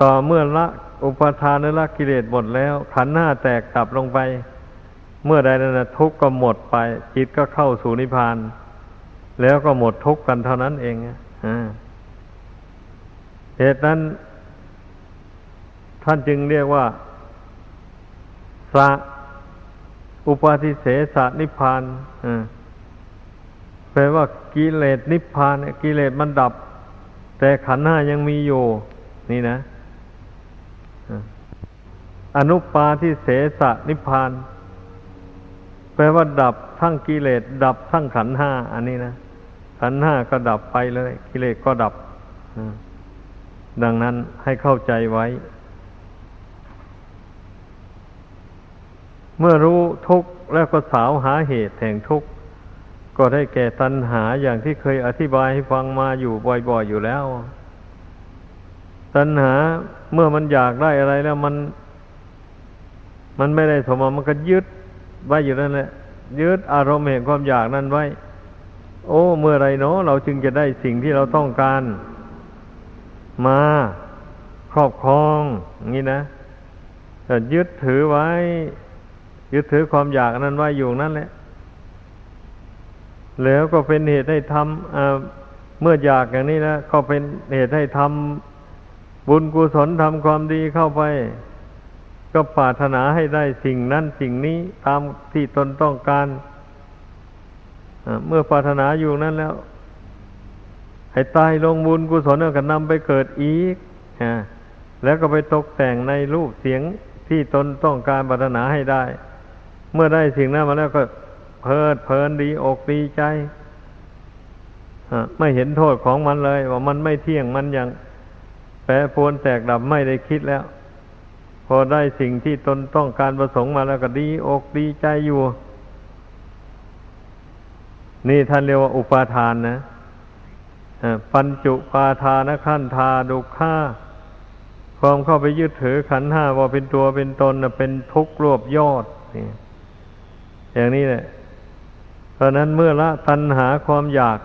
ต่อเมื่อละอุปทานละกิเลสหมดแล้ว ขันหน้าแตกตับลงไป เมื่อใดนั้นทุกข์ก็หมดไป จิตก็เข้าสู่นิพพาน แล้วก็หมดทุกข์กันเท่านั้นเองเหตุนั้น ท่านจึงเรียกว่าสะอุปาทิเสสะนิพพานแปลว่ากิเลสนิพพานกิเลสมันดับ แต่ขันห้ายังมีอยู่ นี่นะ อนุปาทิเสสะนิพพาน แปลว่าดับทั้งกิเลส ดับทั้งขันห้า อันนี้นะ ขันห้าก็ดับไปเลย กิเลสก็ดับ ดังนั้นให้เข้าใจไว้ เมื่อรู้ทุกข์แล้วก็สาวหาเหตุแห่งทุกข์ ก็ได้แก่ตัณหาอย่างที่เคยอธิบายให้ฟังมาอยู่บ่อยๆอยู่แล้ว ตัณหาเมื่อมันอยากได้อะไรแล้วมัน มันไม่ได้สมมันก็ยึดไว้อยู่นั่นแหละยึดอารมณ์แห่งความอยากนั้นไว้ โอ้ เมื่อไรเนาะเราจึงจะได้สิ่งที่เราต้องการ มาครอบครองอย่างนี้นะแต่ยึดถือไว้ ยึดถือความอยากนั้นไว้อยู่นั่นแหละ แล้วก็เป็นเหตุให้ทำเมื่ออยากอย่างนี้นะก็เป็นเหตุให้ทำบุญกุศลทำความดีเข้าไป ก็ปรารถนาให้ได้สิ่งนั้นสิ่งนี้ตามที่ตนต้องการเมื่อปรารถนาอยู่นั้นแล้ว ให้ตายลงบุญกุศลก็นำไปเกิดอีกแล้วก็ไปตกแต่งในรูปเสียงที่ตนต้องการปรารถนาให้ได้ เมื่อได้สิ่งนั้นมาแล้วก็ เพลิดเพลินดีอกดีใจไม่เห็นโทษของมันเลย ว่ามันไม่เที่ยงมันย่างแปรปวนแตกดับไม่ได้คิดแล้ว พอได้สิ่งที่ตนต้องการประสงค์มาแล้วก็ดีอกดีใจอยู่ นี่ท่านเรียกว่าอุปาทานนะปัญจุปาทานขั้นทาดุข่าความเข้าไปยึดถือขันห้าว่าเป็นตัวเป็นตนเป็นทุกข์รวบยอดนี่อย่างนี้แหละ ราะนั้นเมื่อละตัณหาความอยาก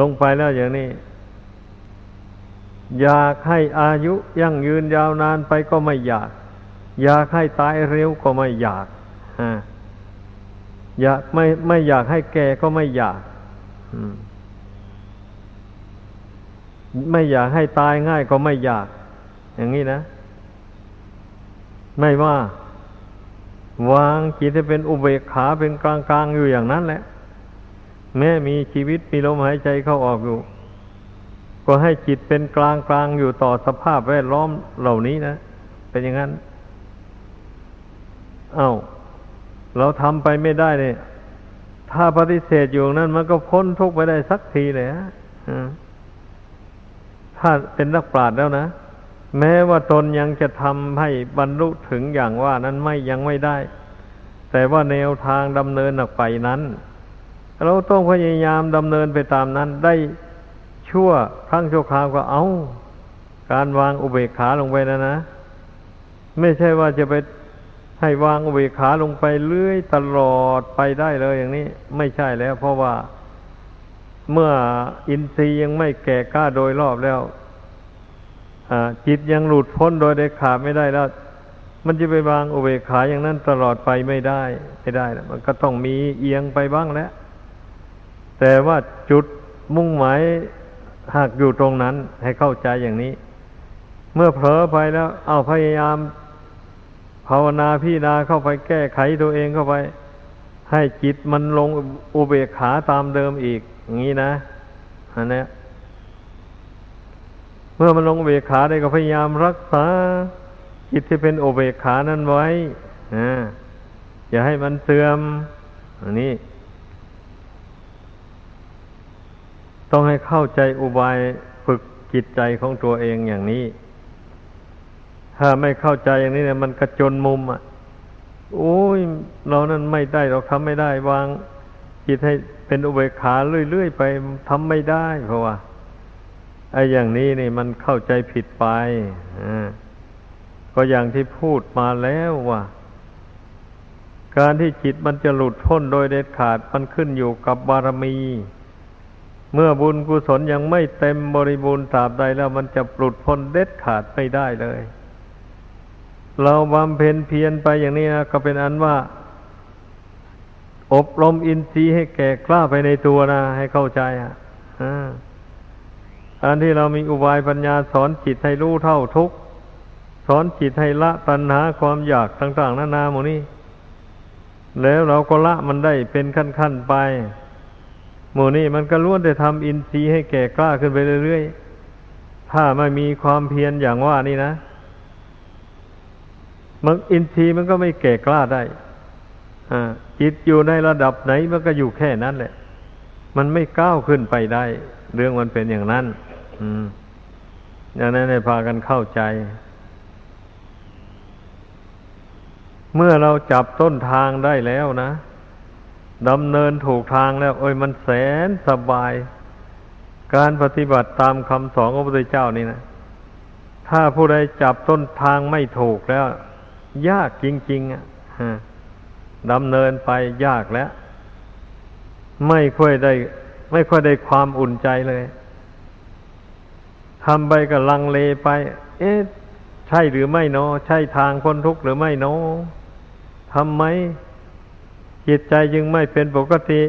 ลงไปแล้วอย่างนี้ อยากให้อายุยั่งยืนยาวนานไปก็ไม่อยาก อยากให้ตายเร็วก็ไม่อยากอยากไม่ไม่อยากให้แก่ก็ไม่อยากไม่อยากให้ตายง่ายก็ไม่อยาก อย่างนี้นะ ไม่ว่า วางจิตให้เป็นอุเบกขาเป็นกลางกลางอยู่อย่างนั้นแหละ แม้มีชีวิตมีลมหายใจเข้าออกอยู่ ก็ให้จิตเป็นกลางกลางอยู่ต่อสภาพแวดล้อมเหล่านี้นะ เป็นอย่างนั้น เอา้า เราทำไปไม่ได้เนี่ย ถ้าปฏิเสธอยู่นั้น มันก็พ้นทุกข์ไปได้สักทีเลยฮะถ้าเป็นนักปราชญ์แล้วนะ แม้ว่าตนยังจะทำให้บรรลุถึงอย่างว่านั้นไม่ยังไม่ได้ แต่ว่าแนวทางดำเนินออกไปนั้น เราต้องพยายามดำเนินไปตามนั้น ได้ชั่วครั้งชั่วคราวก็เอา การวางอุเบกขาลงไปนะนะ ไม่ใช่ว่าจะไปให้วางอุเบกขาลงไปเรื่อยตลอดไปได้เลยอย่างนี้ ไม่ใช่แล้ว เพราะว่าเมื่ออินทรีย์ยังไม่แก่กล้าโดยรอบแล้ว จิตยังหลุดพ้นโดยได้ขาดไม่ได้แล้ว มันจะไปวางอุเบกขาอย่างนั้นตลอดไปไม่ได้ ไม่ได้แล้วมันก็ต้องมีเอียงไปบ้างแล้ว แต่ว่าจุดมุ่งหมายหากอยู่ตรงนั้นให้เข้าใจอย่างนี้ เมื่อเผลอไปแล้ว เอาพยายาม ภาวนาพี่นาเข้าไปแก้ไขตัวเองเข้าไป ให้จิตมันลงอุเบกขาตามเดิมอีก อย่างนี้นะอันนี้ มื่อมันลงอุเบกขาได้ก็พยายามรักษาจิตที่เป็นอุเบกขานั้นไว้ออย่าให้มันเสื่อม อันนี้ ต้องให้เข้าใจอุบายฝึกจิตใจของตัวเองอย่างนี้ ถ้าไม่เข้าใจอย่างนี้เนี่ยมันกระจนมุมอะโอ้ยเรานั้นไม่ได้เราทำไม่ได้วางจิตให้เป็นอุเบกขาเรื่อยๆไปทำไม่ได้เพราะว่า ไอ้อย่างนี้นี่มันเข้าใจผิดไปอ่าก็อย่างที่พูดมาแล้วว่า การที่จิตมันจะหลุดพ้นโดยเด็ดขาดมันขึ้นอยู่กับบารมี เมื่อบุญกุศลยังไม่เต็มบริบูรณ์ตราบใดแล้วมันจะหลุดพ้นเด็ดขาดไม่ได้เลย เราบำเพ็ญเพียรไปอย่างนี้นะก็เป็นอันว่า อบรมอินทรีย์ให้แก่กล้าไปในตัวนะ ให้เข้าใจอะอั นที่เรามีอุบายปัญญาสอนจิตให้รู้เท่าทุกสอนจิตให้ละตัณหาความอยากต่างๆนานาหมดนี้ แล้วเราก็ละมันได้เป็นขั้นๆไปหมู่นี้มันก็ล้วนแต่ทำอินทรีย์ให้แก่กล้าขึ้นไปเรื่อยๆ ถ้าไม่มีความเพียรอย่างว่านี่นะมันอินทรีย์มันก็ไม่แก่กล้าได้จิตอยู่ในระดับไหนมันก็อยู่แค่นั้นแหละ มันไม่ก้าวขึ้นไปได้ เรื่องมันเป็นอย่างนั้น อย่างนั้นให้พากันเข้าใจ เมื่อเราจับต้นทางได้แล้วนะดำเนินถูกทางแล้วโอ้ยมันแสนสบาย การปฏิบัติตามคำสอนของพระพุทธเจ้านี่นะถ้าผู้ใดจับต้นทางไม่ถูกแล้ว ยากจริง ๆ อะดำเนินไปยากแล้ว ไม่ค่อยได้ ไม่ค่อยได้ความอุ่นใจเลย ทำไปก็ลังเลไป เอ๊ะ ใช่หรือไม่เนาะใช่ทางพ้นทุกข์หรือไม่เนาะทำไมจิตใจจึงไม่เป็นปกติ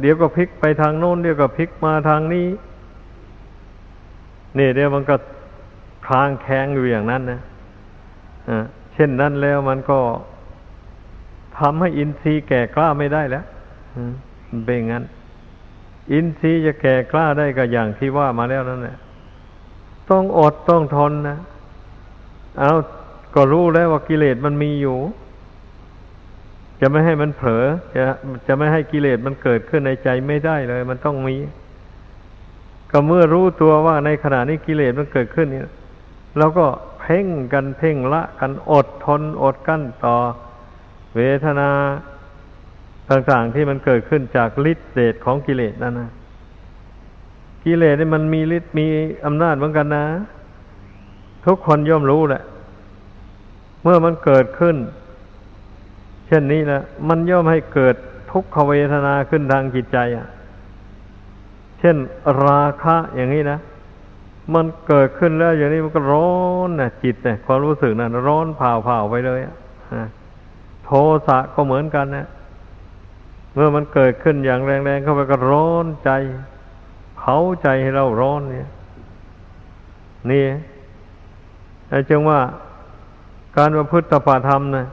เดี๋ยวก็พลิกไปทางโน้น เดี๋ยวก็พลิกมาทางนี้ นี่เดี๋ยวมันก็คลางแข็งอยู่อย่างนั้นนะเช่นนั้นแล้วมันก็ทำให้อินทรีย์แก่กล้าไม่ได้แล้วเป็นงั้น อินทรีย์จะแก่กล้าได้ก็อย่างที่ว่ามาแล้วนั่นแหละต้องอดต้องทนนะ เอาก็รู้แล้วว่ากิเลสมันมีอยู่ จะไม่ให้มันเผลอจะจะไม่ให้กิเลสมันเกิดขึ้นในใจไม่ได้เลย มันต้องมี ก็เมื่อรู้ตัวว่าในขณะนี้กิเลสมันเกิดขึ้นนี่เราก็เพ่งกันเพ่งละกันอดทนอดกั้นต่อ เวทนา ต่างๆที่มันเกิดขึ้นจากฤทธิ์เดชของกิเลสนั่นนะกิเลสนี่มันมีฤทธิ์มีอำนาจเหมือนกันนะ ทุกคนย่อมรู้แหละ เมื่อมันเกิดขึ้น เช่นนี้นะมันย่อมให้เกิดทุกขเวทนาขึ้นทางจิตใจอะ เช่นราคะอย่างนี้นะมันเกิดขึ้นแล้วอย่างนี้มันก็ร้อนนะจิตเนี่ยความรู้สึกนะ่ะร้อนเผาเผาไปเลยอะโทสะก็เหมือนกันนะ มื่อมันเกิดขึ้นอย่างแรงๆเข้าไปก็ร้อนใจเผาใจให้เราร้อนเนี่ย นี่จึงว่าการประพฤติปฏิธรรมนะ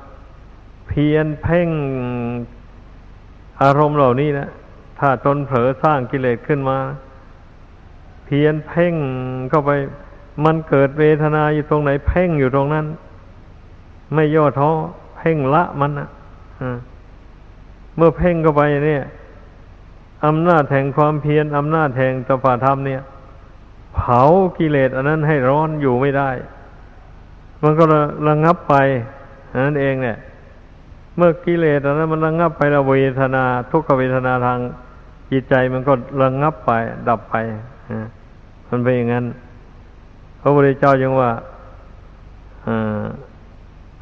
เพียนเพ่งอารมณ์เหล่านี้นะถ้าตนเผลอสร้างกิเลสขึ้นมา เพียนเพ่งเข้าไป มันเกิดเวทนาอยู่ตรงไหน เพ่งอยู่ตรงนั้น ไม่ย่อท้อเพ่งละมันนะ เมื่อเพ่งเข้าไปเนี่ยอำนาจแห่งความเพียรอำนาจแห่งตปาธรรมเนี่ย เผากิเลสอันนั้นให้ร้อนอยู่ไม่ได้ มันก็ระระงับไปนั่นเองเนี่ยเมื่อกิเลสอันนั้นมันระงับไปละเวทนา ทุกขเวทนาทางจิตใจมันก็ระงับไป ดับไปมันเป็นอย่างนั้นพระพุทธเจ้ายังว่า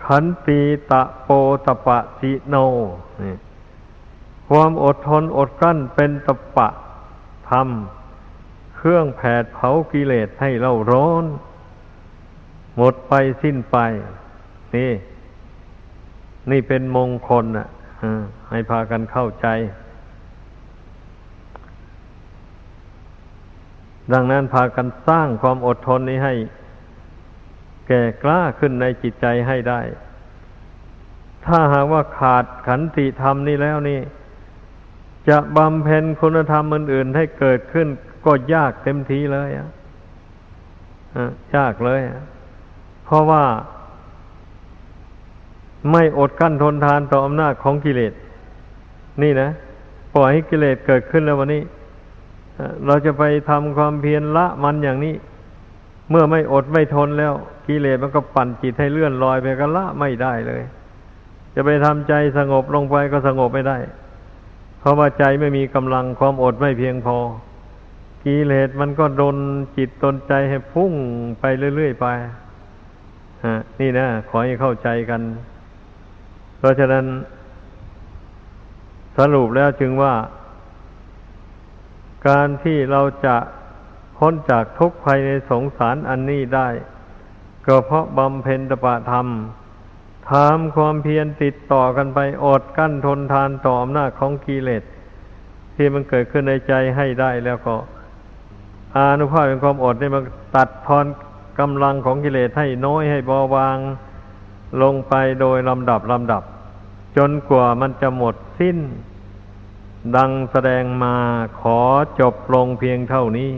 ขันตีตะโปตปะจิโนนี่ ความอดทนอดกลั้นเป็นตะปะธรรม เครื่องแผดเผากิเลสให้เราร้อน หมดไปสิ้นไป นี่ นี่เป็นมงคลอะให้พากันเข้าใจ ดังนั้นพากันสร้างความอดทนนี้ให้ แก่กล้าขึ้นในจิตใจให้ได้ ถ้าหากว่าขาดขันติธรรมนี้แล้วนี่ จะบำเพ็ญคุณธรรมอื่นๆให้เกิดขึ้นก็ยากเต็มทีเลยอะยากเลย เพราะว่า ไม่อดกั้นทนทานต่ออำนาจของกิเลส นี่นะปล่อยให้กิเลสเกิดขึ้นแล้ววันนี้ เราจะไปทำความเพียรละมันอย่างนี้ เมื่อไม่อดไม่ทนแล้ว กิเลสมันก็ปั่นจิตให้เลื่อนลอยไปก็ละไม่ได้เลย จะไปทำใจสงบลงไปก็สงบไม่ได้ เพราะว่าใจไม่มีกำลังความอดไม่เพียงพอ กิเลสมันก็ดนจิตตนใจให้พุ่งไปเรื่อยๆไปฮะนี่นะ ขอให้เข้าใจกัน เพราะฉะนั้น สรุปแล้วจึงว่า การที่เราจะพ้นจากทุกข์ภายในสงสารอันนี้ได้ ก็เพราะบำเพ็ญตปะธรรม ทำความเพียรติดต่อกันไปอดกั้นทนทานต่ออำนาจของกิเลสที่มันเกิดขึ้นในใจให้ได้แล้วก็ อานุภาพเป็นความอดนี่มันตัดทอนกำลังของกิเลสให้น้อยให้เบาบาง ลงไปโดยลำดับลำดับ จนกว่ามันจะหมดสิ้น ดังแสดงมาขอจบลงเพียงเท่านี้